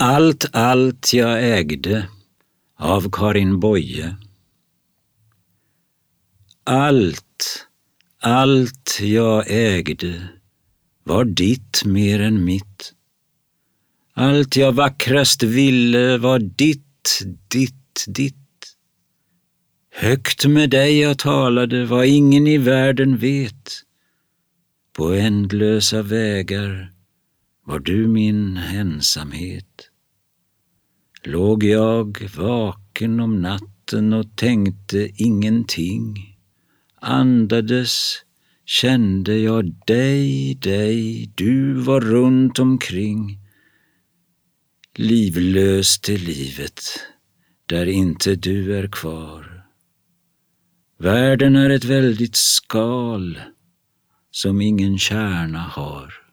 Allt, allt jag ägde av Karin Boye. Allt, allt jag ägde var ditt mer än mitt. Allt jag vackrast ville var ditt, ditt, ditt. Högt med dig jag talade vad ingen i världen vet. På ändlösa vägar var du min ensamhet. Låg jag vaken om natten och tänkte ingenting. Andades kände jag dig, dig, du var runt omkring. Livlöst är livet där inte du är kvar. Världen är ett väldigt skal som ingen kärna har.